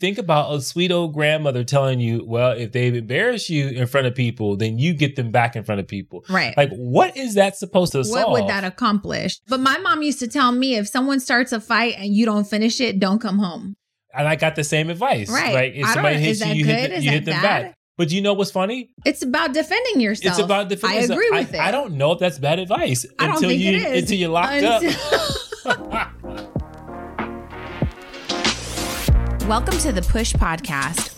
think about a sweet old grandmother telling you, well, if they embarrass you in front of people, then you get them back in front of people. Right. Like, what is that supposed to what solve? would that accomplish? But my mom used to tell me if someone starts a fight and you don't finish it, don't come home. and I got the same advice. Right. Like, if I somebody hits you, you hit, the- you hit them bad? back. But you know what's funny? It's about defending yourself. It's about defending I yourself. agree with it. I don't know if that's bad advice I until you until you're locked Until- up. Welcome to the Push Podcast.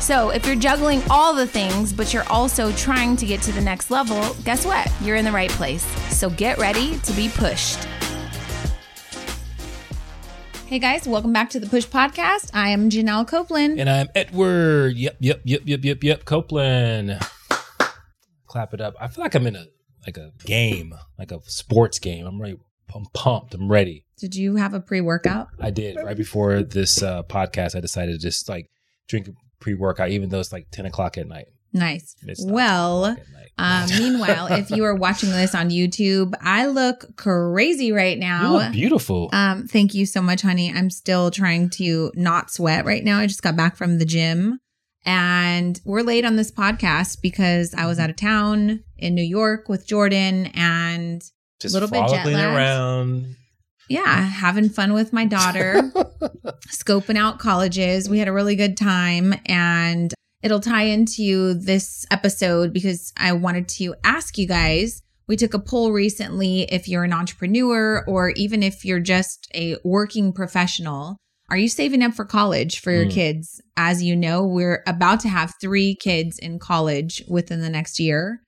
So, if you're juggling all the things, but you're also trying to get to the next level, guess what? You're in the right place. So, get ready to be pushed. Hey guys, welcome back to the Push Podcast. I am Janelle Copeland. and I'm Edward. Yep, yep, yep, yep, yep, yep. Copeland. Clap it up. I feel like I'm in a like a game, like a sports game. I'm ready. I'm pumped. I'm ready. Did you have a pre workout? I did right before this uh, podcast. I decided to just like drink pre-workout, even though it's like 10 o'clock at night. Nice. Well, 10 o'clock at night. um, meanwhile, if you are watching this on YouTube, I look crazy right you now. look beautiful. Um, thank you so much, honey. I'm still trying to not sweat right now. I just got back from the gym and we're late on this podcast because I was out of town in New York with Jordan and just little bit jet lagged. around. Yeah, having fun with my daughter, scoping out colleges. We had a really good time and it'll tie into this episode because I wanted to ask you guys. We took a poll recently if you're an entrepreneur or even if you're just a working professional. Are you saving up for college for your Mm. kids? As you know, we're about to have three kids in college within the next year.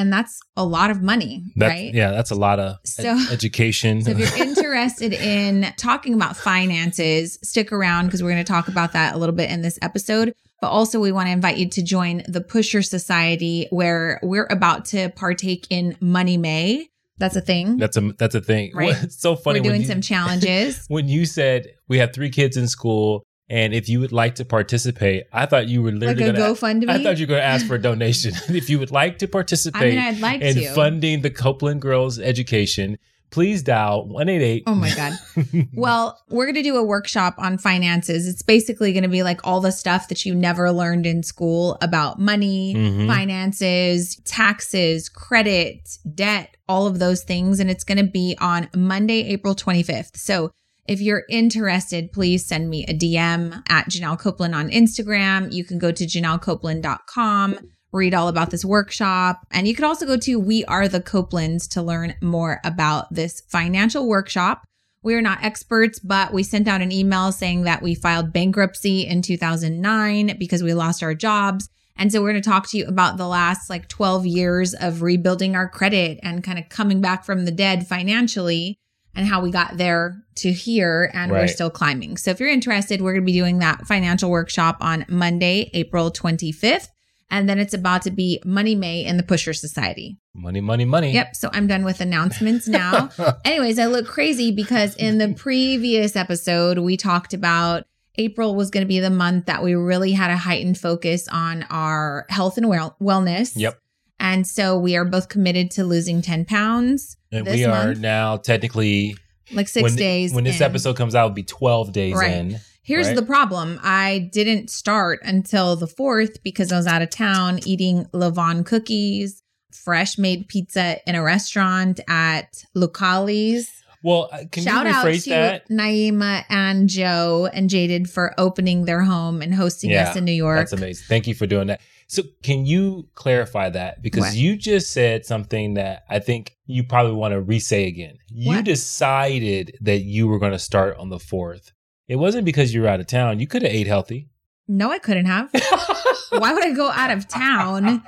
And that's a lot of money, That's, right? Yeah, that's a lot of ed- education. So if you're interested in talking about finances, stick around because we're going to talk about that a little bit in this episode. But also, we want to invite you to join the Pusher Society, where we're about to partake in Money May. That's a thing. that's a that's a thing. Right. It's so funny. we're doing you- some challenges. when you said we have three kids in school, and if you would like to participate, I thought you were like literally a gonna. GoFundMe. I thought you were going to ask for a donation. if you would like to I participate mean, I'd like in to. funding the Copeland Girls education, please dial one eight eight. Oh my God. Well, we're going to do a workshop on finances. It's basically going to be like all the stuff that you never learned in school about money, Mhm. finances, taxes, credit, debt, all of those things. And it's going to be on Monday, April 25th. So if you're interested, please send me a DM at Janelle Copeland on Instagram. You can go to janellecopeland.com, read all about this workshop. And you can also go to We Are the Copelands to learn more about this financial workshop. We are not experts, but we sent out an email saying that we filed bankruptcy in 2009 because we lost our jobs. And so we're going to talk to you about the last like 12 years of rebuilding our credit and kind of coming back from the dead financially and how we got there to here and we're still climbing. So if you're interested, we're going to be doing that financial workshop on Monday, April 25th. And then it's about to be Money May in the Pusher Society. Money, money, money. Yep. So I'm done with announcements now. Anyways, I look crazy because in the previous episode, we talked about April was going to be the month that we really had a heightened focus on our health and well- wellness. Yep. And so we are both committed to losing 10 pounds, And we are month. now technically like six when, days. When this in. episode comes out, it'll be twelve days Right. in. Here's right? the problem. I didn't start until the 4th because I was out of town eating Levain cookies, fresh made pizza in a restaurant at Lucali's. Well, uh, can Shout you out rephrase to that? Naima and Joe and Jaded for opening their home and hosting Yeah, us in New York. That's amazing. Thank you for doing that. So, can you clarify that? Because What? you just said something that I think you probably want to re say again. You What? decided that you were going to start on the 4th. It wasn't because you were out of town. You could have ate healthy. No, I couldn't have. Why would I go out of town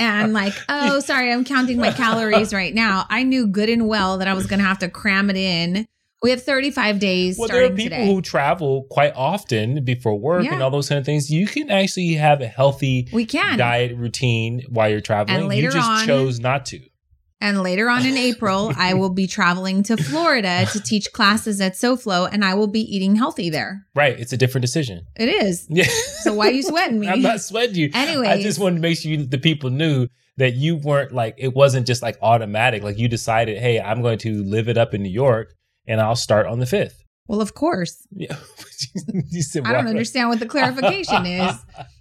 and like, oh, sorry, I'm counting my calories right now? I knew good and well that I was going to have to cram it in We have 35 days Well, there are people today. who travel quite often before work and all those kind of things. You can actually have a healthy we can. diet routine while you're traveling. And later you just on- chose not to. And later on in April, I will be traveling to Florida to teach classes at SoFlo, and I will be eating healthy there. Right. It's a different decision. It is. Yeah. So why are you sweating me? I'm not sweating you. Anyway, I just wanted to make sure you, the people knew that you weren't like it wasn't just like automatic. Like you decided, hey, I'm going to live it up in New York, and I'll start on the fifth. Well, of course. Yeah. you said, I don't understand what the clarification is.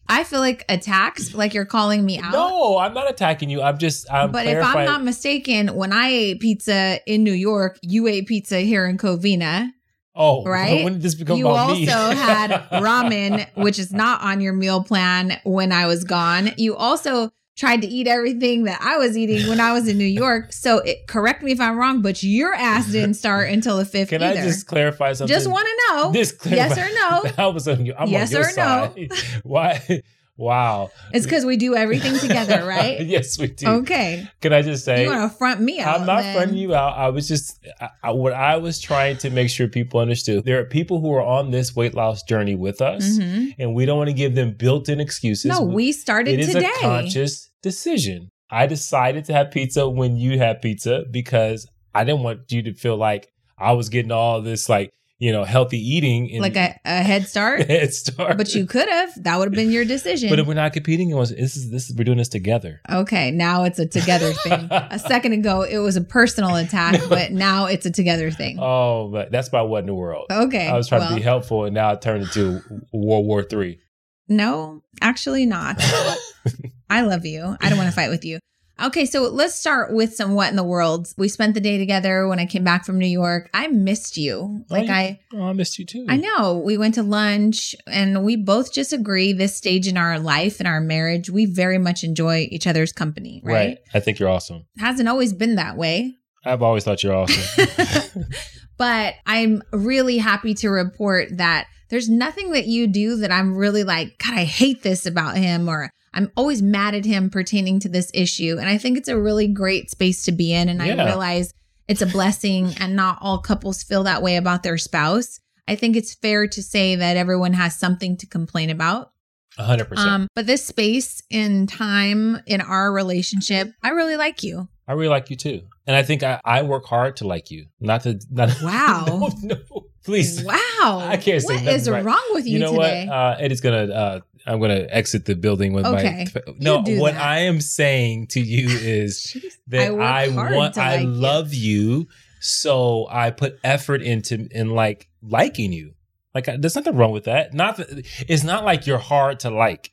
I feel like attacked, like you're calling me out. No, I'm not attacking you. I'm just. I'm but if. I'm not mistaken, when I ate pizza in New York, you ate pizza here in Covina. oh, right? When did this become you also had ramen, which is not on your meal plan when I was gone. You also tried to eat everything that I was eating when I was in New York. So it, correct me if I'm wrong, but your ass didn't start until the fifth Can either. I just clarify something? Just want to know. this yes or no? That was on you. I'm Yes on your or no? Why? Wow. It's because we do everything together, right? yes, we do. Okay. Can I just say? You want to front me out? I'm not then. fronting you out. I was just I, I, what I was trying to make sure people understood. There are people who are on this weight loss journey with us, Mhm. and we don't want to give them built-in excuses. No, we started it is today. a conscious decision. I decided to have pizza when you had pizza because I didn't want you to feel like I was getting all this like you know healthy eating like a, a head start. head start. but you could have. That would have been your decision. But if we're not competing, it was this is this is we're doing this together. Okay, now it's a together thing. a second ago, it was a personal attack, but now it's a together thing. Oh, but that's about what in the world. Okay. I was trying well, to be helpful, and now it turned into World War Three. No, actually not. I love you. I don't want to fight with you. Okay, so let's start with some what in the world. We spent the day together when I came back from New York. I missed you. Oh, like Oh, I Oh, I missed you too. I know. We went to lunch and we both just agree this stage in our life and our marriage, we very much enjoy each other's company, right? I think you're awesome. Hasn't always been that way. I've always thought you're awesome. but I'm really happy to report that there's nothing that you do that I'm really like, God, I hate this about him, or I'm always mad at him pertaining to this issue. And I think it's a really great space to be in. And I realize it's a blessing, and not all couples feel that way about their spouse. I think it's fair to say that everyone has something to complain about. hundred percent. Um, but this space in time in our relationship, I really like you. I really like you too, and I think I, I work hard to like you. Not to not. Wow. no, no, please. Wow. I can't say What is right. wrong with you, You know today? what? Uh, Eddie's gonna. Uh, I'm gonna exit the building with Okay. my. No, what that. I am saying to you is that work I, want. I like you. love you, so I put effort into in like liking you. Like I- there's nothing wrong with that. Not that it's not like you're hard to like.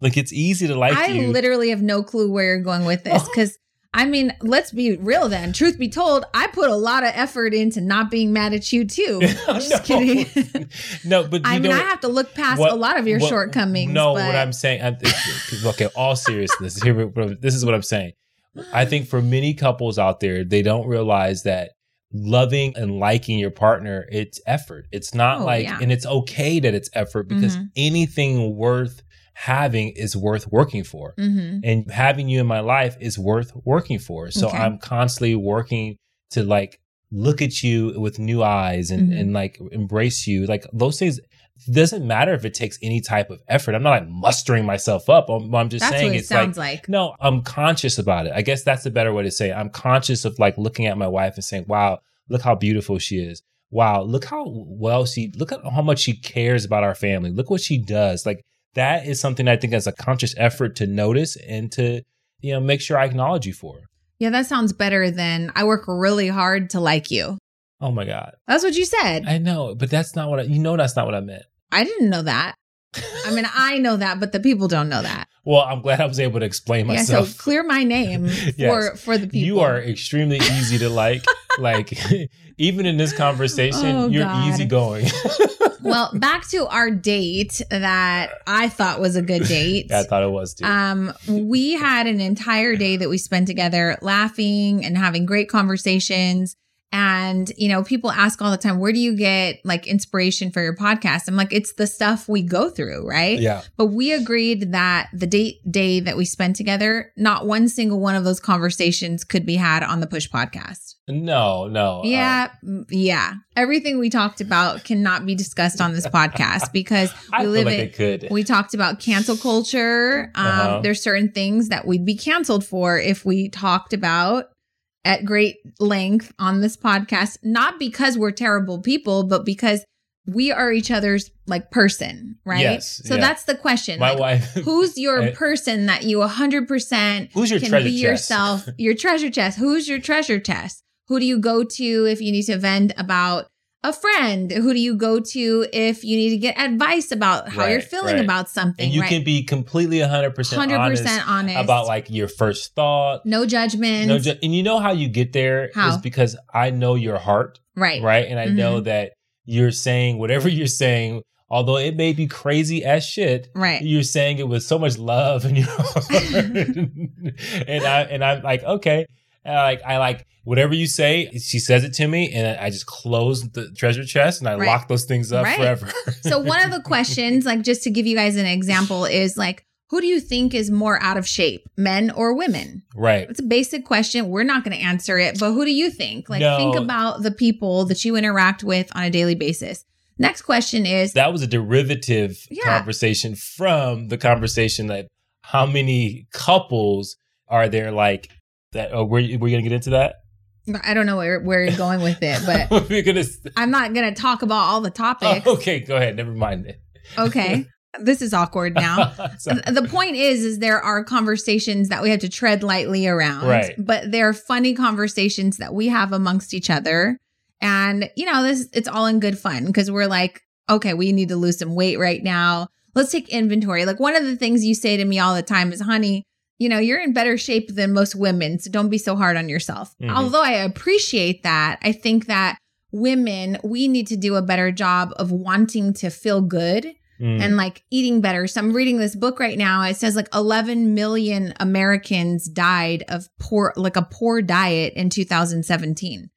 Like it's easy to like I you. literally have no clue where you're going with this because I mean, let's be real then. Truth be told, I put a lot of effort into not being mad at you too. Just No. kidding. no, but you I mean, I have to look past what- a lot of your what- shortcomings. No, but what I'm saying, I'm, okay, all seriousness. Here, this is what I'm saying. I think for many couples out there, they don't realize that loving and liking your partner, it's effort. It's not Oh, like, yeah. and it's okay that it's effort because Mhm. anything worth having is worth working for. Mhm. And having you in my life is worth working for. So Okay. I'm constantly working to like look at you with new eyes and, Mhm. and like embrace you. Like those things doesn't matter if it takes any type of effort. I'm not like mustering myself up. I'm, I'm just that's saying it it's like sounds like. no, I'm conscious about it. I guess that's a better way to say it. I'm conscious of like looking at my wife and saying, wow, look how beautiful she is. Wow, look how well she, look at how much she cares about our family. Look what she does. Like that is something I think as a conscious effort to notice and to, you know, make sure I acknowledge you for. Yeah, that sounds better than I work really hard to like you. Oh my God. That's what you said. I know, but that's not what I, you know, that's not what I meant. I didn't know that. I mean, I know that, but the people don't know that. Well, I'm glad I was able to explain myself. Yeah, so clear my name for Yes. for the people. You are extremely easy to like. like even in this conversation, Oh, you're God. easygoing. Well, back to our date that I thought was a good date. yeah, I thought it was too. Um, we had an entire day that we spent together laughing and having great conversations. And, you know, people ask all the time, where do you get like inspiration for your podcast? I'm like, it's the stuff we go through, right? Yeah. But we agreed that the date day that we spent together, not one single one of those conversations could be had on the Push podcast. No, no. uh, Yeah, mm, yeah. Everything we talked about cannot be discussed on this podcast because I we live like it could. We talked about cancel culture. Um, Uh-huh. There's certain things that we'd be canceled for if we talked about at great length on this podcast, not because we're terrible people, but because we are each other's like person, right? Yes, So yeah. that's the question. My Like, wife. Who's your I- person that you 100% Who's your can treasure be chest? yourself, your treasure chest? Who's your treasure chest? Who do you go to if you need to vent about a friend? Who do you go to if you need to get advice about how you're feeling right. about something? and you right? can be completely 100% 100% honest, honest, about like your first thought. no judgment. No, ju- and you know how you get there is How? because I know your heart, right. right? And I Mm-hmm. know that you're saying whatever you're saying, although it may be crazy as shit. Right. You're saying it with so much love in your heart, and I and I'm like, okay, and I like I like whatever you say. She says it to me, and I just close the treasure chest and I Right. lock those things up Right. forever. So one of the questions, like just to give you guys an example, is like, who do you think is more out of shape, men or women? right, It's a basic question. We're not going to answer it, but who do you think? Like, No. think about the people that you interact with on a daily basis. Next question is that was a derivative Yeah. conversation from the conversation that how many couples are there like that? Oh, we're we're gonna get into that. I don't know where, where you're going with it, but we're gonna. I'm not going to talk about all the topics. Oh, okay, go ahead. Never mind it. Okay. This is awkward now. The point is is there are conversations that we have to tread lightly around Right. but they're funny conversations that we have amongst each other and you know this it's all in good fun because we're like okay we need to lose some weight right now let's take inventory like one of the things you say to me all the time is honey you know you're in better shape than most women so don't be so hard on yourself Mhm. although i appreciate that i think that women we need to do a better job of wanting to feel good Mm. and like eating better. So I'm reading this book right now. It says like 11 million Americans died of poor, like a poor diet in 2017.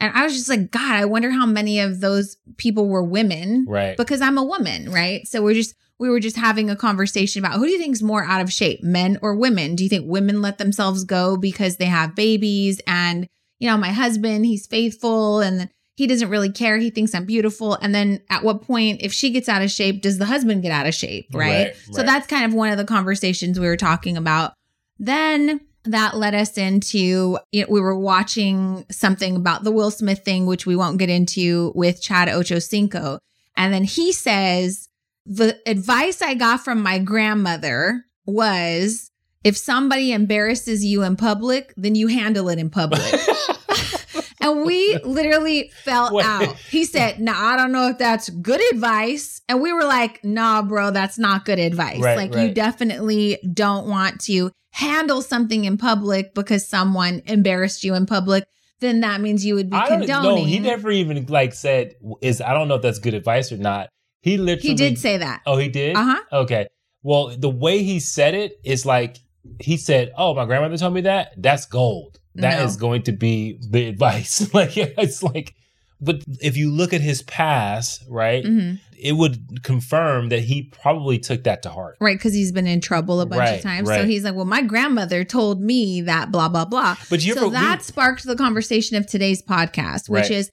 And I was just like, God, I wonder how many of those people were women right. because I'm a woman, right? So we're just, we were just having a conversation about who do you think's more out of shape, men or women? Do you think women let themselves go because they have babies and, you know, my husband, he's faithful and he doesn't really care. He thinks I'm beautiful. And then at what point, if she gets out of shape, does the husband get out of shape? Right. Right, So right. that's kind of one of the conversations we were talking about. Then that led us into, you know, we were watching something about the Will Smith thing, which we won't get into with Chad Ocho Ochocinco. And then he says, the advice I got from my grandmother was if somebody embarrasses you in public, then you handle it in public. and we literally fell Wait. out. He said, Nah, I don't know if that's good advice. And we were like, Nah, bro, that's not good advice. Right, like, you definitely don't want to handle something in public because someone embarrassed you in public. Then that means you would be I condoning. know. He never even like said is. I don't know if that's good advice or not. He literally. He did say that. Oh, he did. Uh huh. Okay. Well, the way he said it is like he said, "Oh, my grandmother told me that. That's gold. That is No. going to be the advice." like it's like, but if you look at his past, right, hmm it would confirm that he probably took that to heart. Right. Because he's been in trouble a bunch Right, of times. So he's like, Well, my grandmother told me that blah, blah, blah. But you so ever that we- sparked the conversation of today's podcast, which Right. is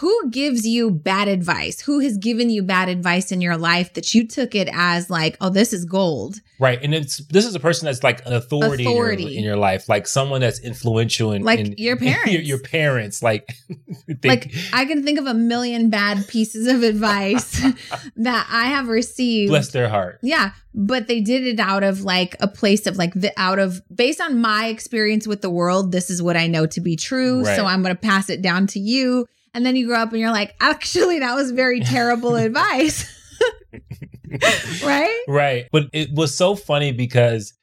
who gives you bad advice? Who has given you bad advice in your life that you took it as like, oh, this is gold? right, and it's this is a person that's like an authority, In, your, in your life, like someone that's influential in Like in- your parents. your, your parents, like they- like I can think of a million bad pieces of advice that I have received. bless their heart. Yeah, but they did it out of like a place of like the out of based on my experience with the world, this is what I know to be true. Right. So I'm going to pass it down to you. And then you grow up and you're like, actually, that was very terrible advice. right? Right. But it was so funny because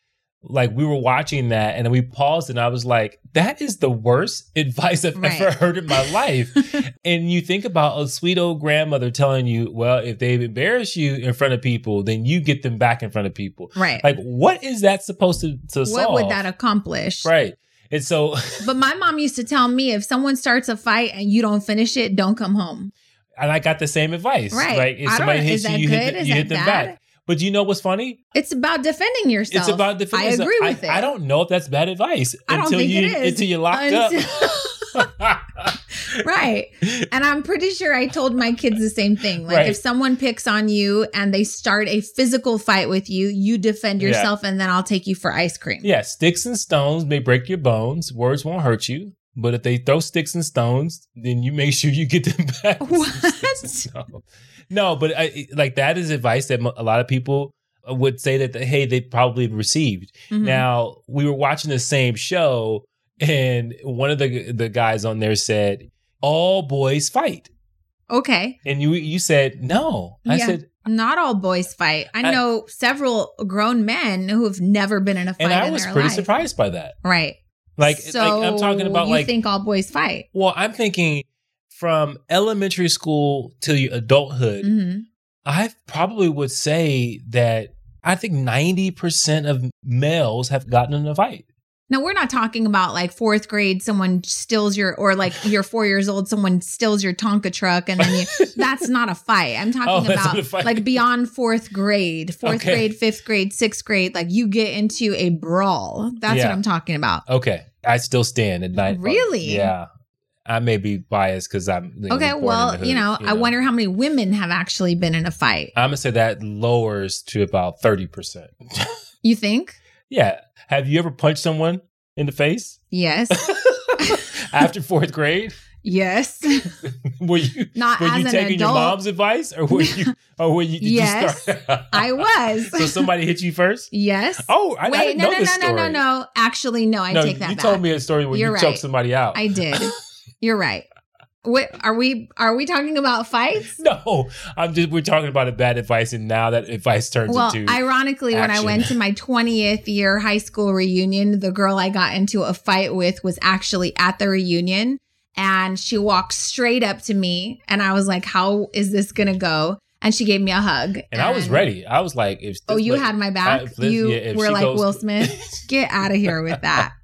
like we were watching that and then we paused and I was like, that is the worst advice I've Right. ever heard in my life. and you think about a sweet old grandmother telling you, well, if they embarrass you in front of people, then you get them back in front of people. Right. Like, what is that supposed to, to what solve? would that accomplish? Right. And so, But my mom used to tell me if someone starts a fight and you don't finish it, don't come home. and I got the same advice. Right. Like if I somebody hits you, you good? hit, the- you hit them bad? back. But you know what's funny? It's about defending yourself. It's about defending. I yourself. agree with it. I don't know if that's bad advice I until you until you're locked Until- up. Right. And I'm pretty sure I told my kids the same thing. Like Right. if someone picks on you and they start a physical fight with you, you defend Yeah. yourself and then I'll take you for ice cream. Yeah, sticks and stones may break your bones. Words won't hurt you. But if they throw sticks and stones, then you make sure you get them back. What? Sticks and stones. No, but I, like that is advice that a lot of people would say that hey they probably received. Mhm. Now we were watching the same show, and one of the the guys on there said all boys fight, Okay. and you you said no. I Yeah. said, Not all boys fight. I I- know several grown men who have never been in a fight. and I was pretty life. surprised by that. Right. Like, so like I'm talking about you like think all boys fight. Well, I'm thinking from elementary school to your adulthood, hmm I probably would say that I think 90% of males have gotten in a fight. Now we're not talking about like fourth grade, someone steals your, or like you're four years old, someone steals your Tonka truck, and then you. that's not a fight. I'm talking Oh, about not a fight. like beyond fourth grade, fourth Okay. grade, fifth grade, sixth grade. Like you get into a brawl. That's Yeah. what I'm talking about. Okay. I still stand at night. Really? Yeah. I may be biased because I'm. you know, Okay, well, hood, you know, I wonder how many women have actually been in a fight. I'm going to say that lowers to about 30%. You think? yeah. Have you ever punched someone in the face Yes. after fourth grade? yes. Were you Not were as you an taking your mom's advice or were you or were you did Yes, you start I was. so somebody hit you first yes. oh I, I Wait, didn't no, know no, this no, story no, no, no. Actually, no, I No, take that you back. told me a story where You're you right. choked somebody out I did. You're right. Wait, are we are we talking about fights? no i'm just we're talking about a bad advice and now that advice turns Well, into ironically, when I went to my 20th year high school reunion, the girl I got into a fight with was actually at the reunion. And she walked straight up to me, and I was like, How is this going to go? And she gave me a hug. and i was ready i was like if Oh, you lady- had my back? I- this- you yeah, were like goes- Will Smith. Get out of here with that.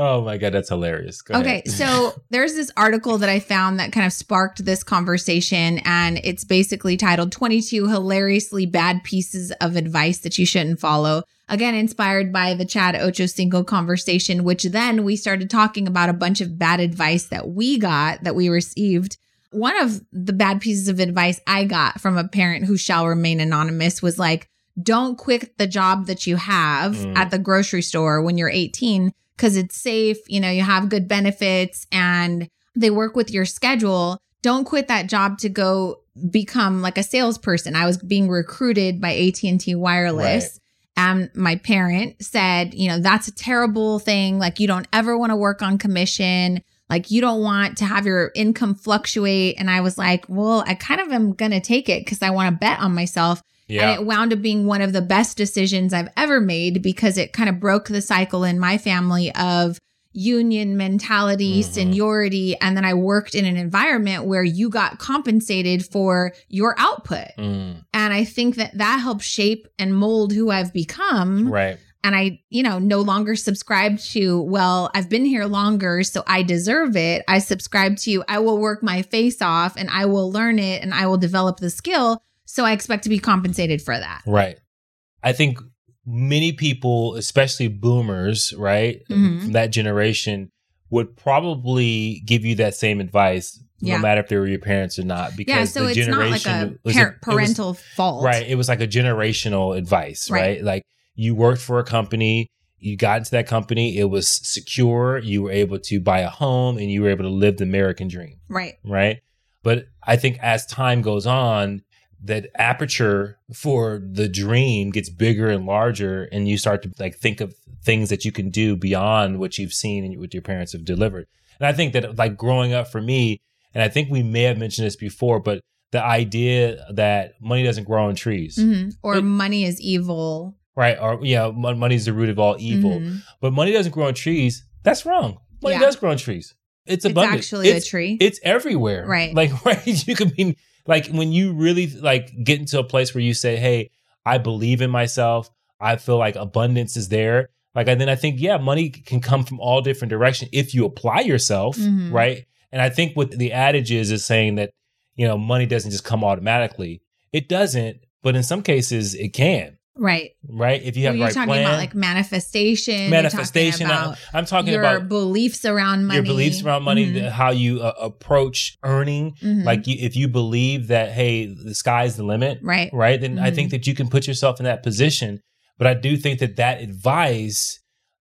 oh my god that's hilarious Go Okay, so there's this article that I found that kind of sparked this conversation, and it's basically titled 22 Hilariously Bad Pieces of Advice That You Shouldn't Follow. Again, inspired by the Chad Ocho Cinco conversation, which then we started talking about a bunch of bad advice that we got, that we received. One of the bad pieces of advice I got from a parent who shall remain anonymous was like, don't quit the job that you have Mm. at the grocery store when you're 18 because it's safe. You know, you have good benefits and they work with your schedule. Don't quit that job to go become like a salesperson. I was being recruited by AT&T Wireless. And my parent said, you know, that's a terrible thing. Like, you don't ever want to work on commission. Like, you don't want to have your income fluctuate. And I was like, well, I kind of am going to take it because I want to bet on myself. Yeah And it wound up being one of the best decisions I've ever made because it kind of broke the cycle in my family of union mentality, Mhm. seniority. And then I worked in an environment where you got compensated for your output. Mm, And I think that that helped shape and mold who I've become. right And I, you know, no longer subscribe to, well, I've been here longer, so I deserve it. I subscribe to, I will work my face off and I will learn it and I will develop the skill. So I expect to be compensated for that. Right. I think many people, especially boomers, right, Mhm. from that generation, would probably give you that same advice, Yeah. no matter if they were your parents or not. Because Yeah, so the it's not like generation a was par- it was- parental fault. right. It was like a generational advice, Right. right? Like you worked for a company, you got into that company, it was secure, you were able to buy a home, and you were able to live the American dream Right. right? But I think as time goes on, that aperture for the dream gets bigger and larger, and you start to like think of things that you can do beyond what you've seen and what your parents have delivered. And I think that like growing up for me, and I think we may have mentioned this before, but the idea that money doesn't grow on trees, Mhm. Or It- money is evil. right? Or yeah, mon- money is the root of all evil. Mhm. But money doesn't grow on trees. That's wrong. Money Yeah. does grow on trees. It's It's abundant. actually It's- a tree. it's everywhere. Right. Like, right. You can be like when you really like get into a place where you say, Hey, I believe in myself. I feel like abundance is there. Like, and then I think, yeah, money can come from all different directions if you apply yourself, Mhm. right? And I think what the adage is is saying that you know money doesn't just come automatically. It doesn't, but in some cases it can, Right. right? If you have Well, the you're right talking plan, about like manifestation. you're talking manifestation. I, I'm talking about your about beliefs around money. your beliefs around money, Mhm. the- how you uh, approach earning. Mhm. Like you, if you believe that hey, the sky's the limit, right. right? Then I Mhm. think that you can put yourself in that position. But I do think that that advice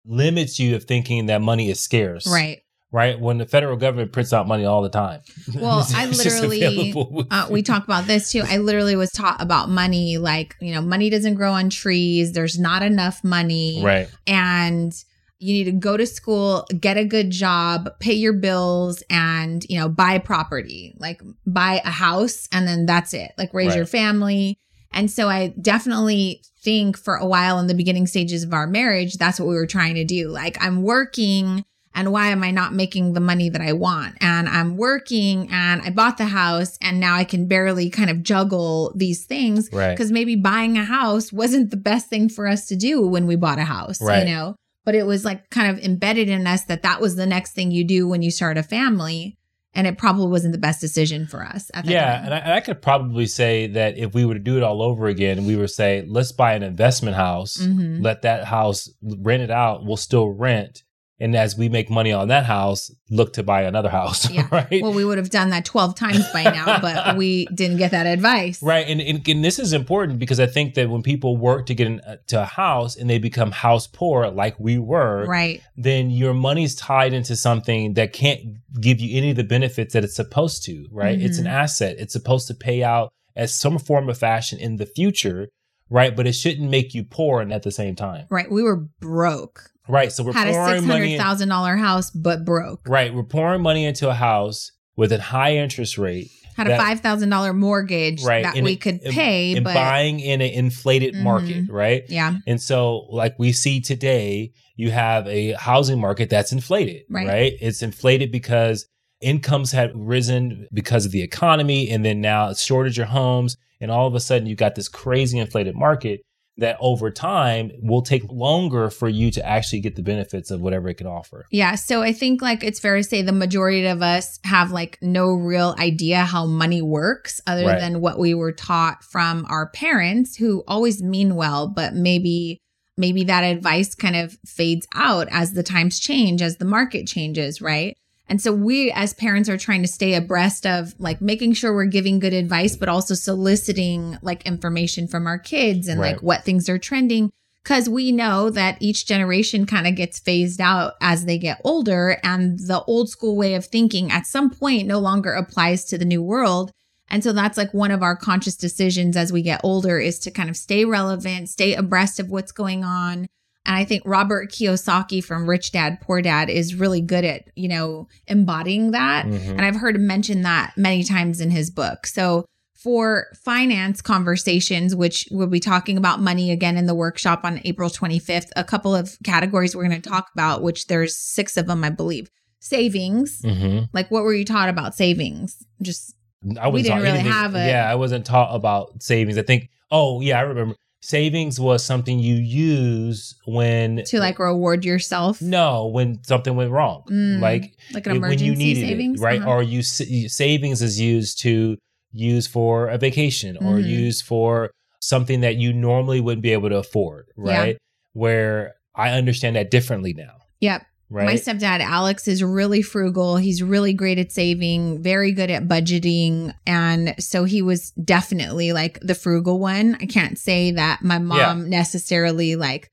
limits you of thinking that money is scarce, Right. Right? When the federal government prints out money all the time. Well, I It's literally, uh, we talk about this too. I literally was taught about money, like, you know, money doesn't grow on trees. There's not enough money. right, And you need to go to school, get a good job, pay your bills, and, you know, buy property, like buy a house, and then that's it. Like raise Right. your family. And so I definitely think for a while in the beginning stages of our marriage, that's what we were trying to do. Like, I'm working and why am I not making the money that I want? And I'm working and I bought the house and now I can barely kind of juggle these things right. because maybe buying a house wasn't the best thing for us to do when we bought a house, Right. you know? But it was like kind of embedded in us that that was the next thing you do when you start a family. And it probably wasn't the best decision for us at that Yeah, time. and I, and I could probably say that if we were to do it all over again, we would say, let's buy an investment house, Mhm. let that house rent it out. We'll still rent, and as we make money on that house, look to buy another house, Yeah. right? Well, we would have done that 12 times by now, but we didn't get that advice. Right, and, and and this is important because I think that when people work to get into a house and they become house poor, like we were, Right. then your money's tied into something that can't give you any of the benefits that it's supposed to. Right, it's an Mhm. asset. It's supposed to pay out as some form of fashion in the future, right? But it shouldn't make you poor and at the same time, Right. We were broke. Right? So we're Had a pouring money. in- $600,000 house, but broke. right, we're pouring money into a house with a high interest rate, Had a $5,000 mortgage right? that we it- could pay, and but buying in an inflated Mhm. market, right? yeah. And so, like we see today, you have a housing market that's inflated, Right. right? It's inflated because incomes have risen because of the economy, and then now it's shortage of homes, and all of a sudden you got this crazy inflated market that over time will take longer for you to actually get the benefits of whatever it can offer. Yeah. So I think like it's fair to say the majority of us have like no real idea how money works other Right. than what we were taught from our parents who always mean well, but maybe maybe that advice kind of fades out as the times change, as the market changes, right? And so we as parents are trying to stay abreast of like making sure we're giving good advice, but also soliciting like information from our kids and Right. like what things are trending. Cause we know that each generation kind of gets phased out as they get older and the old school way of thinking at some point no longer applies to the new world. And so that's like one of our conscious decisions as we get older is to kind of stay relevant, stay abreast of what's going on. And I think Robert Kiyosaki from Rich Dad Poor Dad is really good at, you know, embodying that. Mhm. And I've heard him mention that many times in his book. So for finance conversations, which we'll be talking about money again in the workshop on April 25th, a couple of categories we're going to talk about, which there's six of them, I believe. Savings. Mhm. Like, what were you taught about savings? Just I We didn't taught really anything- have it. Yeah, I wasn't taught about savings. I think. Oh, yeah, I remember. Savings was something you use when to like reward yourself. No, when something went wrong, Mm, like like an emergency when you needed savings. it, right? Uh-huh. Or you savings is used to use for a vacation or Mhm. use for something that you normally wouldn't be able to afford, Yeah. right? Where I understand that differently now, Yep. Right? My stepdad, Alex, is really frugal. He's really great at saving, very good at budgeting. And so he was definitely like the frugal one. I can't say that my mom necessarily like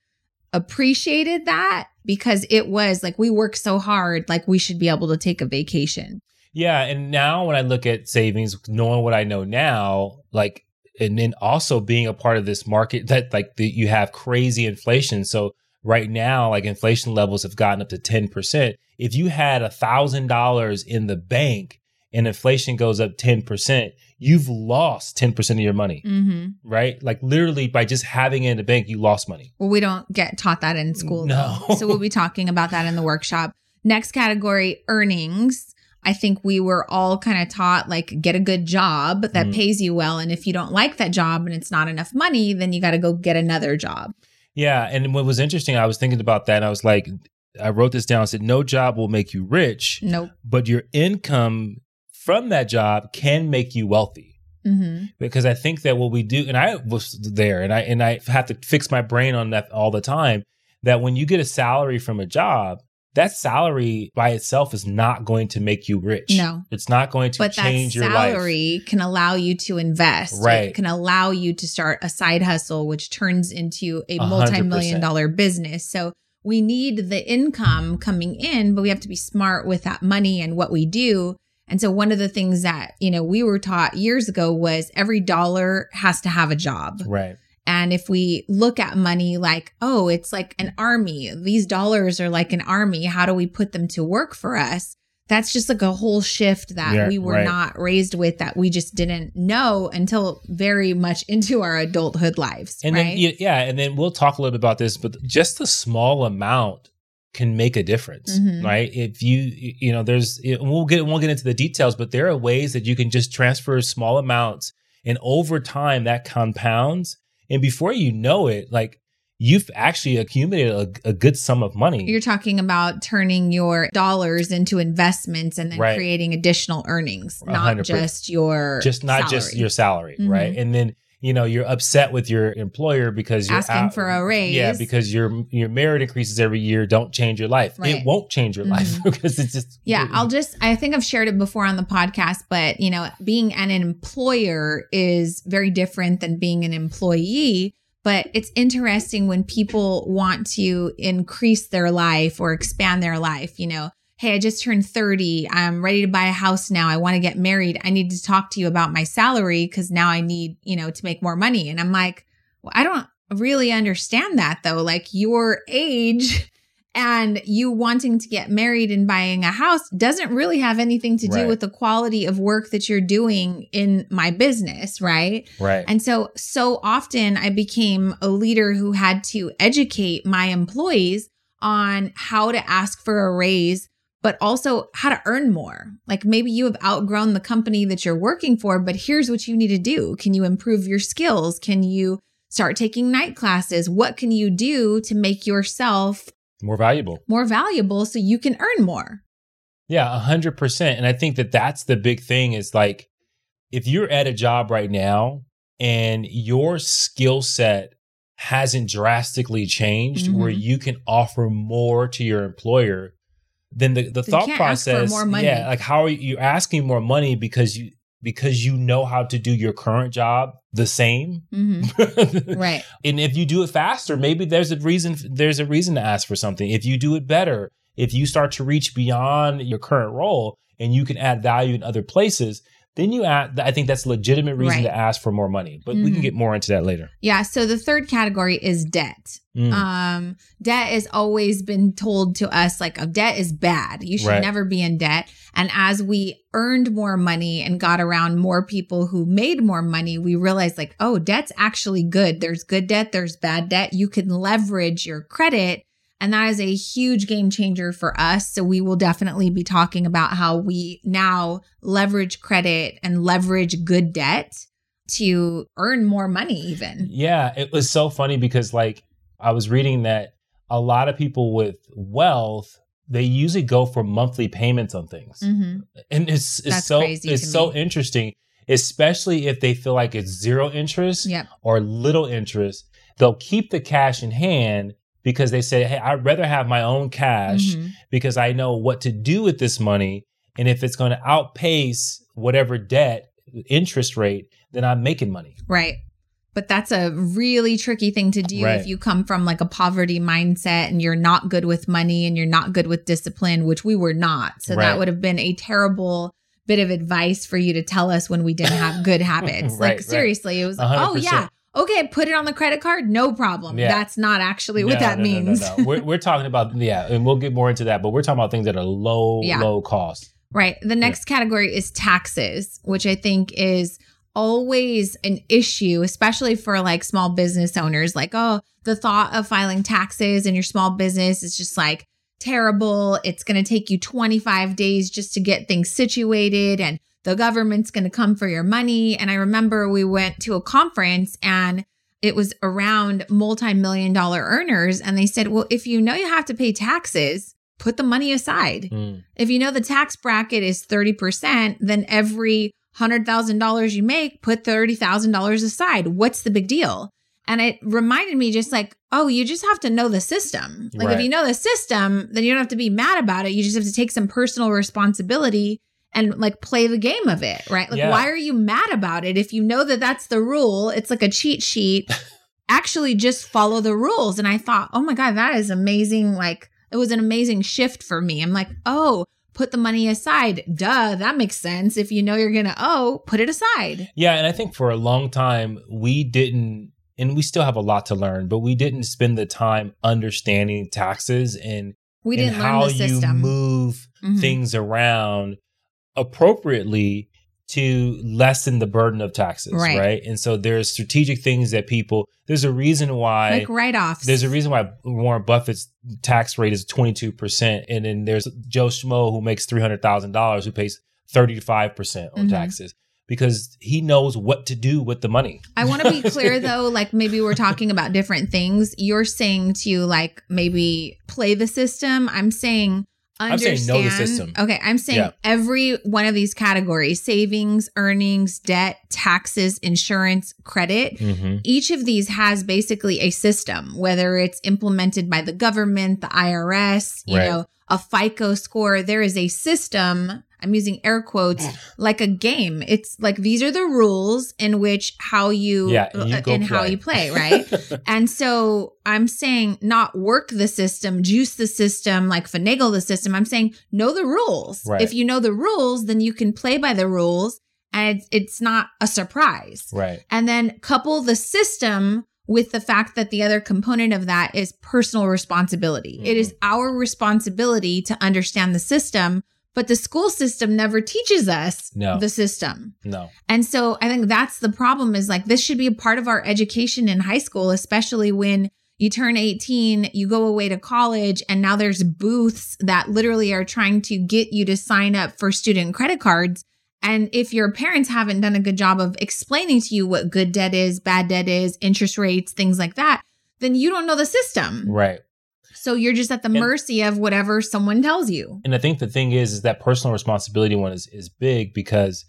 appreciated that because it was like we work so hard, like we should be able to take a vacation. Yeah, and now when I look at savings, knowing what I know now, like, and then also being a part of this market that like the, you have crazy inflation. So right now, like inflation levels have gotten up to ten percent. If you had a thousand dollars in the bank and inflation goes up ten percent, you've lost ten percent of your money, Mm-hmm. right? Like literally by just having it in the bank, you lost money. Well, we don't get taught that in school. No. though. So we'll be talking about that in the workshop. Next category earnings. I think we were all kind of taught like get a good job that Mm. pays you well. And if you don't like that job and it's not enough money, then you got to go get another job. Yeah. And what was interesting, I was thinking about that and I was like, I wrote this down. I said, no job will make you rich, Nope. but your income from that job can make you wealthy. hmm Because I think that what we do, and I was there and I and I have to fix my brain on that all the time, that when you get a salary from a job, that salary by itself is not going to make you rich. No. It's not going to But that change your life. salary can allow you to invest. Right. It can allow you to start a side hustle, which turns into a multi-million dollar business. So we need the income coming in, but we have to be smart with that money and what we do. And so one of the things that, you know, we were taught years ago was every dollar has to have a job. Right. And if we look at money like, oh, it's like an army, these dollars are like an army. How do we put them to work for us? That's just like a whole shift that Yeah, we were right. not raised with that we just didn't know until very much into our adulthood lives. And right? then yeah, and then we'll talk a little bit about this, but just a small amount can make a difference, Mhm. right? If you you know, there's we'll get we'll get into the details, but there are ways that you can just transfer small amounts, and over time that compounds, and before you know it, like you've actually accumulated a, a good sum of money. You're talking about turning your dollars into investments and then Right. creating additional earnings, not hundred per- just your just not just salary. your salary, Mhm. right? And then you know you're upset with your employer because you're Asking out- for a raise. Yeah, because your your merit increases every year. Don't change your life. Right. It won't change your life Mhm. because it's just Yeah, I'll just, I think I've shared it before on the podcast, but you know, being an employer is very different than being an employee. But it's interesting when people want to increase their life or expand their life, you know, hey, I just turned 30. I'm ready to buy a house now. I want to get married. I need to talk to you about my salary because now I need, you know, to make more money. And I'm like, well, I don't really understand that though. Like your age and you wanting to get married and buying a house doesn't really have anything to do Right. with the quality of work that you're doing in my business, right? right. And so, so often I became a leader who had to educate my employees on how to ask for a raise, but also how to earn more. Like maybe you have outgrown the company that you're working for, but here's what you need to do. Can you improve your skills? Can you start taking night classes? What can you do to make yourself More valuable. more valuable so you can earn more? Yeah, a hundred percent. And I think that that's the big thing is like, if you're at a job right now and your skill set hasn't drastically changed Mhm. where you can offer more to your employer, then the, the thought can't ask for process, yeah, like how are you you're asking more money because you because you know how to do your current job the same, Mhm. Right. and if you do it faster, maybe there's a reason there's a reason to ask for something. If you do it better, if you start to reach beyond your current role and you can add value in other places, then you add I think that's a legitimate reason Right. to ask for more money. But we Mhm. can get more into that later. Yeah. So the third category is debt. Mm. Um, debt has always been told to us like, oh, debt is bad. You should Right. never be in debt. And as we earned more money and got around more people who made more money, we realized like, oh, debt's actually good. There's good debt, there's bad debt. You can leverage your credit. And that is a huge game changer for us. So we will definitely be talking about how we now leverage credit and leverage good debt to earn more money, even. Yeah, it was so funny because like I was reading that a lot of people with wealth they usually go for monthly payments on things. hmm and it's it's That's so it's so me. interesting especially if they feel like it's zero interest Yep. or little interest they'll keep the cash in hand because they say hey i'd rather have my own cash Mhm. because i know what to do with this money and if it's going to outpace whatever debt interest rate then i'm making money Right. But that's a really tricky thing to do Right. if you come from like a poverty mindset and you're not good with money and you're not good with discipline, which we were not. So Right. that would have been a terrible bit of advice for you to tell us when we didn't have good habits. Right, like seriously, it was A like, hundred oh yeah, okay, put it on the credit card, no problem. Yeah. That's not actually what No, that no, no, no, means. no. we're, we're talking about yeah and we'll get more into that but we're talking about things that are low Yeah. low cost Right. The next category is taxes, which I think is always an issue, especially for like small business owners. Like, oh, the thought of filing taxes in your small business is just like terrible. It's going to take you 25 days just to get things situated and the government's going to come for your money. And I remember we went to a conference and it was around multi-million dollar earners and they said, "Well, if you know you have to pay taxes, put the money aside. Mm. If you know the tax bracket is 30%, then every $100,000 you make, put $30,000 aside. What's the big deal?" And it reminded me just like, oh, you just have to know the system. Like if you know the system, then you don't have to be mad about it. You just have to take some personal responsibility and like play the game of it, right? Like Yeah. why are you mad about it if you know that that's the rule? It's like a cheat sheet. Actually just follow the rules. And I thought, "Oh my god, that is amazing." Like it was an amazing shift for me. I'm like, "Oh, put the money aside. Duh, that makes sense. If you know you're going to owe, put it aside." Yeah, and I think for a long time we didn't, and we still have a lot to learn, but we didn't spend the time understanding taxes and, We didn't learn how the system. you move Mhm. things around appropriately to lessen the burden of taxes, Right. right? And so there's strategic things that people. There's a reason why. like write-offs. there's a reason why Warren Buffett's tax rate is 22%. And then there's Joe Schmo who makes $300,000 who pays 35% on Mhm. taxes because he knows what to do with the money. I want to be clear though, like maybe we're talking about different things. You're saying to like maybe play the system. I'm saying I'm understand. saying know the system. Okay, I'm saying Yeah. every one of these categories: savings, earnings, debt, taxes, insurance, credit. Mm-hmm. Each of these has basically a system, whether it's implemented by the government, the IRS, you Right. know, a FICO score. There is a system. I'm using air quotes like a game. It's like these are the rules in which how you, Yeah, and you uh, go in how you play, right? and so I'm saying not work the system, juice the system, like finagle the system. I'm saying know the rules. Right. If you know the rules, then you can play by the rules and it's, it's not a surprise. right. And then couple the system with the fact that the other component of that is personal responsibility. It Mm-hmm. is our responsibility to understand the system, but the school system never teaches us No. the system. No. And so I think that's the problem is like this should be a part of our education in high school, especially when you turn 18, you go away to college, and now there's booths that literally are trying to get you to sign up for student credit cards. And if your parents haven't done a good job of explaining to you what good debt is, bad debt is, interest rates, things like that, then you don't know the system. Right. So you're just at the And- mercy of whatever someone tells you. And I think the thing is, is that personal responsibility one is, is big because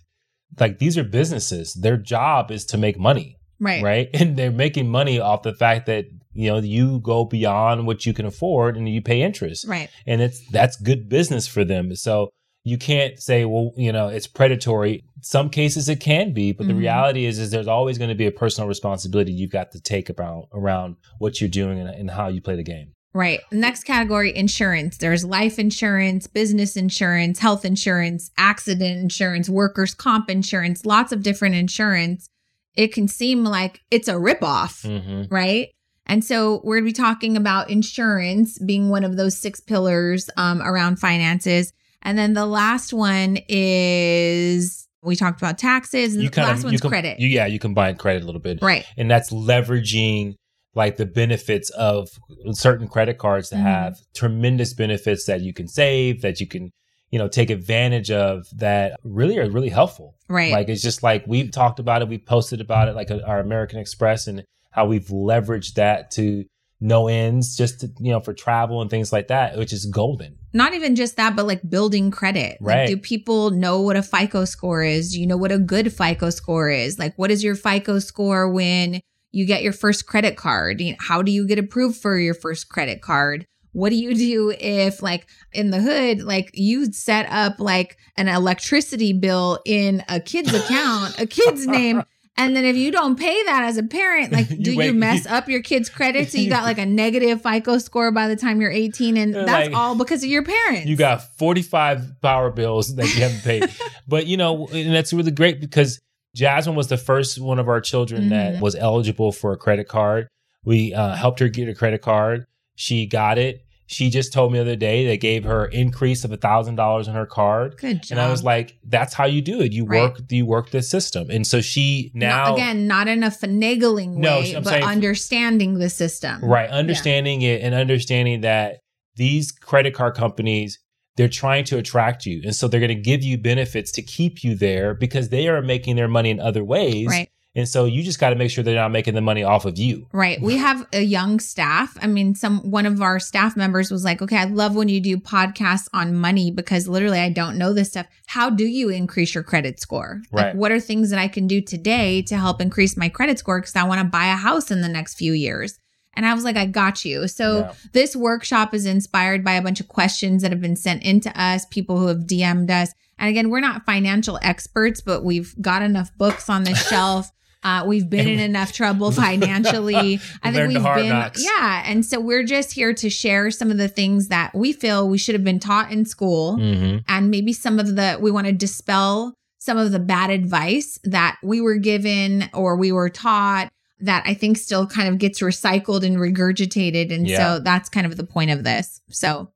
like these are businesses. Their job is to make money. Right. right? And they're making money off the fact that you know you go beyond what you can afford and you pay interest, Right. and it's that's good business for them. So you can't say, well, you know, it's predatory. Some cases it can be, but the Mhm. reality is, is there's always going to be a personal responsibility you've got to take about around what you're doing and, and how you play the game. Right. Next category insurance. There's life insurance, business insurance, health insurance, accident insurance, workers' comp insurance, lots of different insurance. It can seem like it's a ripoff, Mm-hmm. right? And so we're going to be talking about insurance being one of those six pillars um, around finances. And then the last one is we talked about taxes, and You the kind last of one's com- credit. You, yeah, you combine credit a little bit, right. and that's leveraging like the benefits of certain credit cards to Mhm. have tremendous benefits that you can save that you can you know take advantage of that really are really helpful Right. like it's just like we've talked about it we've posted about it like uh, our american express and how we've leveraged that to no ends just to, you know for travel and things like that which is golden not even just that, but like building credit. Like, Right. do people know what a FICO score is? Do you know what a good FICO score is? Like, what is your FICO score when you get your first credit card? How do you get approved for your first credit card? What do you do if, like, in the hood, like you set up like an electricity bill in a kid's account, a kid's name? And then if you don't pay that as a parent, like, do you, wait- mess up your kid's credit? So you got like a negative FICO score by the time you're 18, and that's like, all because of your parents. you got 45 power bills that you haven't paid but you know and that's really great because jasmine was the first one of our children that Mhm. was eligible for a credit card we uh, helped her get a credit card she got it she just told me the other day they gave her increase of a thousand dollars on her card Good job. and i was like that's how you do it you Right. work you work the system and so she No, now again, not in a finagling No, way, I'm but saying- understanding the system. Right. Understanding it and understanding that these credit card companies, they're trying to attract you. And so they're going to give you benefits to keep you there because they are making their money in other ways. Right. And so you just got to make sure they're not making the money off of you. Right. We have a young staff. I mean, some one of our staff members was like, "Okay, I love when you do podcasts on money because literally I don't know this stuff. How do you increase your credit score? Like what are things that I can do today to help increase my credit score because I want to buy a house in the next few years?" And I was like, "I got you." So Yeah. this workshop is inspired by a bunch of questions that have been sent into us, people who have DM'd us. And again, we're not financial experts, but we've got enough books on the shelf. Uh, we've been in enough trouble financially. I think we've been, knocks. yeah. And so we're just here to share some of the things that we feel we should have been taught in school Mm-hmm. and maybe some of the, we want to dispel some of the bad advice that we were given or we were taught that I think still kind of gets recycled and regurgitated. And Yeah. so that's kind of the point of this. So,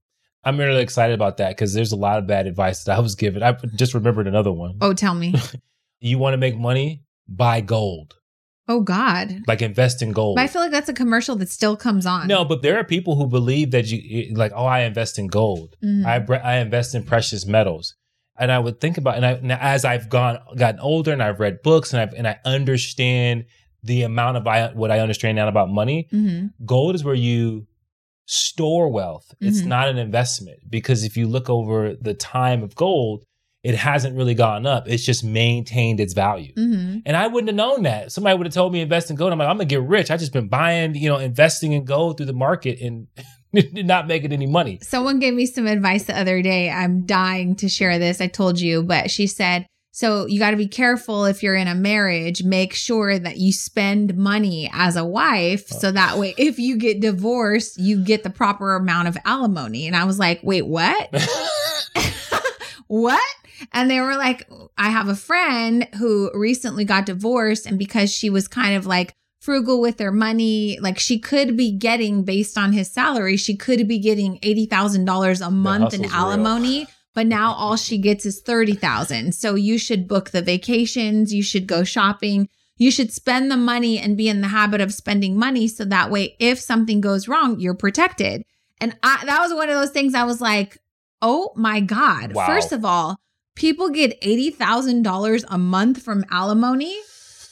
I'm really excited about that because there's a lot of bad advice that I was given. I just remembered another one. oh, tell me. You want to make money? Buy gold. Oh, God. Like invest in gold. But I feel like that's a commercial that still comes on. no, but there are people who believe that you like, oh, I invest in gold. Mhm. I I invest in precious metals. And I would think about and I now as I've gone gotten older and I've read books and I've and I understand the amount of I, what I understand now about money. Mhm. Gold is where you store wealth. It's Mhm. not an investment because if you look over the time of gold, it hasn't really gone up. It's just maintained its value. Mhm. And I wouldn't have known that. Somebody would have told me invest in gold. I'm like, I'm gonna get rich. I just been buying, you know, investing in gold through the market and not making any money. Someone gave me some advice the other day. I'm dying to share this. I told you, but she said, so you got to be careful if you're in a marriage, make sure that you spend money as a wife. So that way, if you get divorced, you get the proper amount of alimony. And I was like, wait, what? what? And they were like, I have a friend who recently got divorced, and because she was kind of like frugal with their money, like she could be getting based on his salary, she could be getting eighty thousand dollars a month in alimony. real. But now all she gets is thirty thousand. So you should book the vacations, you should go shopping, you should spend the money and be in the habit of spending money so that way if something goes wrong, you're protected. And I, that was one of those things I was like, oh my God. Wow. First of all, people get $80,000 a month from alimony.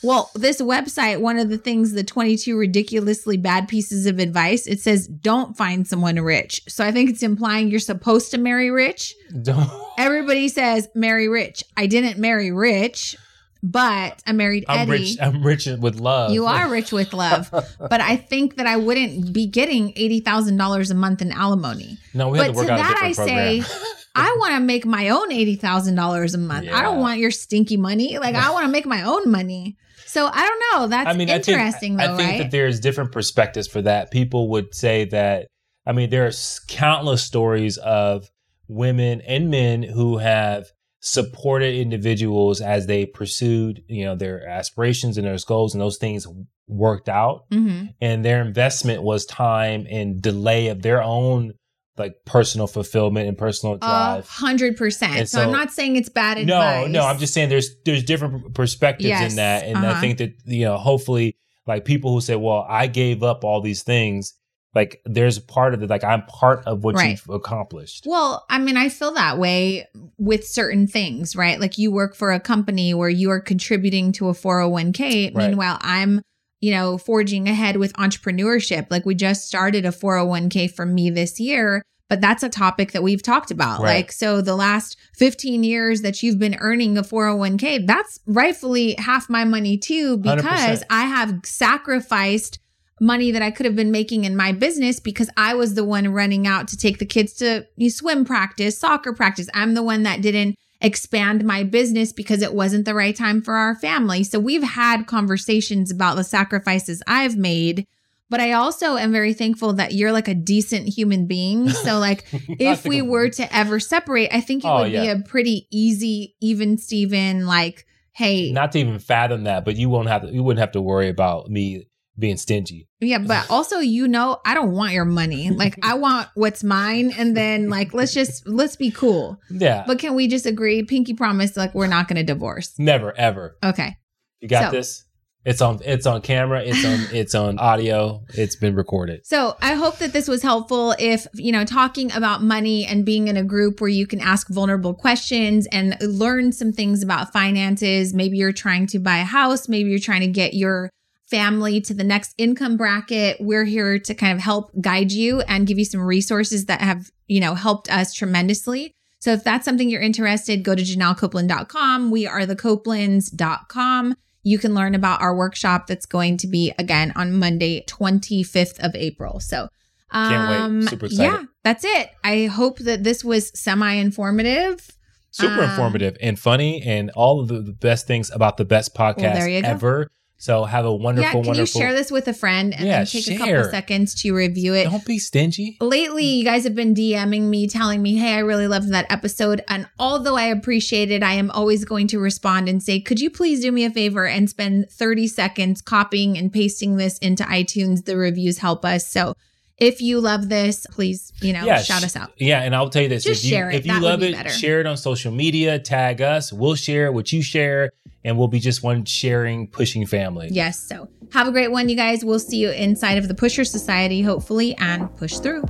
Well, this website, one of the things, the 22 ridiculously bad pieces of advice, it says don't find someone rich. So I think it's implying you're supposed to marry rich. Don't- Everybody says marry rich. I didn't marry rich, but I married I'm Eddie. rich. I'm rich with love. You are rich with love, but I think that I wouldn't be getting eighty thousand dollars a month in alimony. No, we have but to work to out a that I program. say, I want to make my own eighty thousand dollars a month. I don't want your stinky money. Like I want to make my own money. So I don't know. That's I mean, interesting, I think, though, I think right? that there's different perspectives for that. People would say that. I mean, there are countless stories of women and men who have supported individuals as they pursued, you know, their aspirations and their goals, and those things worked out. hmm And their investment was time and delay of their own like personal fulfillment and personal drive. hundred percent. And So I'm not saying it's bad No, advice. no, I'm just saying there's there's different perspectives Yes, in that, and uh-huh. I think that you know, hopefully, like people who say, "Well, I gave up all these things," like there's a part of it, like I'm part of what Right. you've accomplished. Well, I mean, I feel that way with certain things, right? Like you work for a company where you are contributing to a 401k. Right. Meanwhile, I'm, you know, forging ahead with entrepreneurship. Like we just started a 401k for me this year, but that's a topic that we've talked about. Right. Like, so the last 15 years that you've been earning a 401k, that's rightfully half my money too, because 100%. I have sacrificed money that I could have been making in my business because I was the one running out to take the kids to you know, swim practice, soccer practice. I'm the one that didn't expand my business because it wasn't the right time for our family. So we've had conversations about the sacrifices I've made. But I also am very thankful that you're like a decent human being. So, like, if we were to ever separate, I think it Oh, would be a pretty easy, even Steven, like, hey, not to even fathom that, but you won't have to. You wouldn't have to worry about me being stingy. Yeah, but also you know I don't want your money. Like I want what's mine and then like let's just let's be cool. Yeah, But can we just agree pinky promise like we're not going to divorce. never ever. Okay. You got So- this. It's on it's on camera, it's on it's on audio, it's been recorded. So I hope that this was helpful. If, you know, talking about money and being in a group where you can ask vulnerable questions and learn some things about finances. Maybe you're trying to buy a house, maybe you're trying to get your family to the next income bracket. We're here to kind of help guide you and give you some resources that have, you know, helped us tremendously. So if that's something you're interested, go to JanelleCopeland.com. We are the Copelands.com you can learn about our workshop that's going to be again on Monday, 25th of April. So, um, Can't wait. Super excited. yeah, that's it. I hope that this was semi informative. Super Um, informative and funny and all of the, best things about the best podcast go. ever. So have a wonderful, yeah, can you share this with a friend and Yeah, then take a couple seconds to review it? Don't be stingy. Lately, you guys have been DMing me, telling me, hey, I really loved that episode. And although I appreciate it, I am always going to respond and say, could you please do me a favor and spend 30 seconds copying and pasting this into iTunes? The reviews help us. So if you love this, please, you know, Yeah, shout sh- us out. Yeah, and I'll tell you this: Just if you, share it. if you That love it, better. share it on social media. Tag us. We'll share what you share, and we'll be just one sharing, pushing family. Yes. So have a great one, you guys. We'll see you inside of the Pusher Society, hopefully, and push through.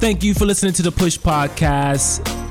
Thank you for listening to the Push Podcast.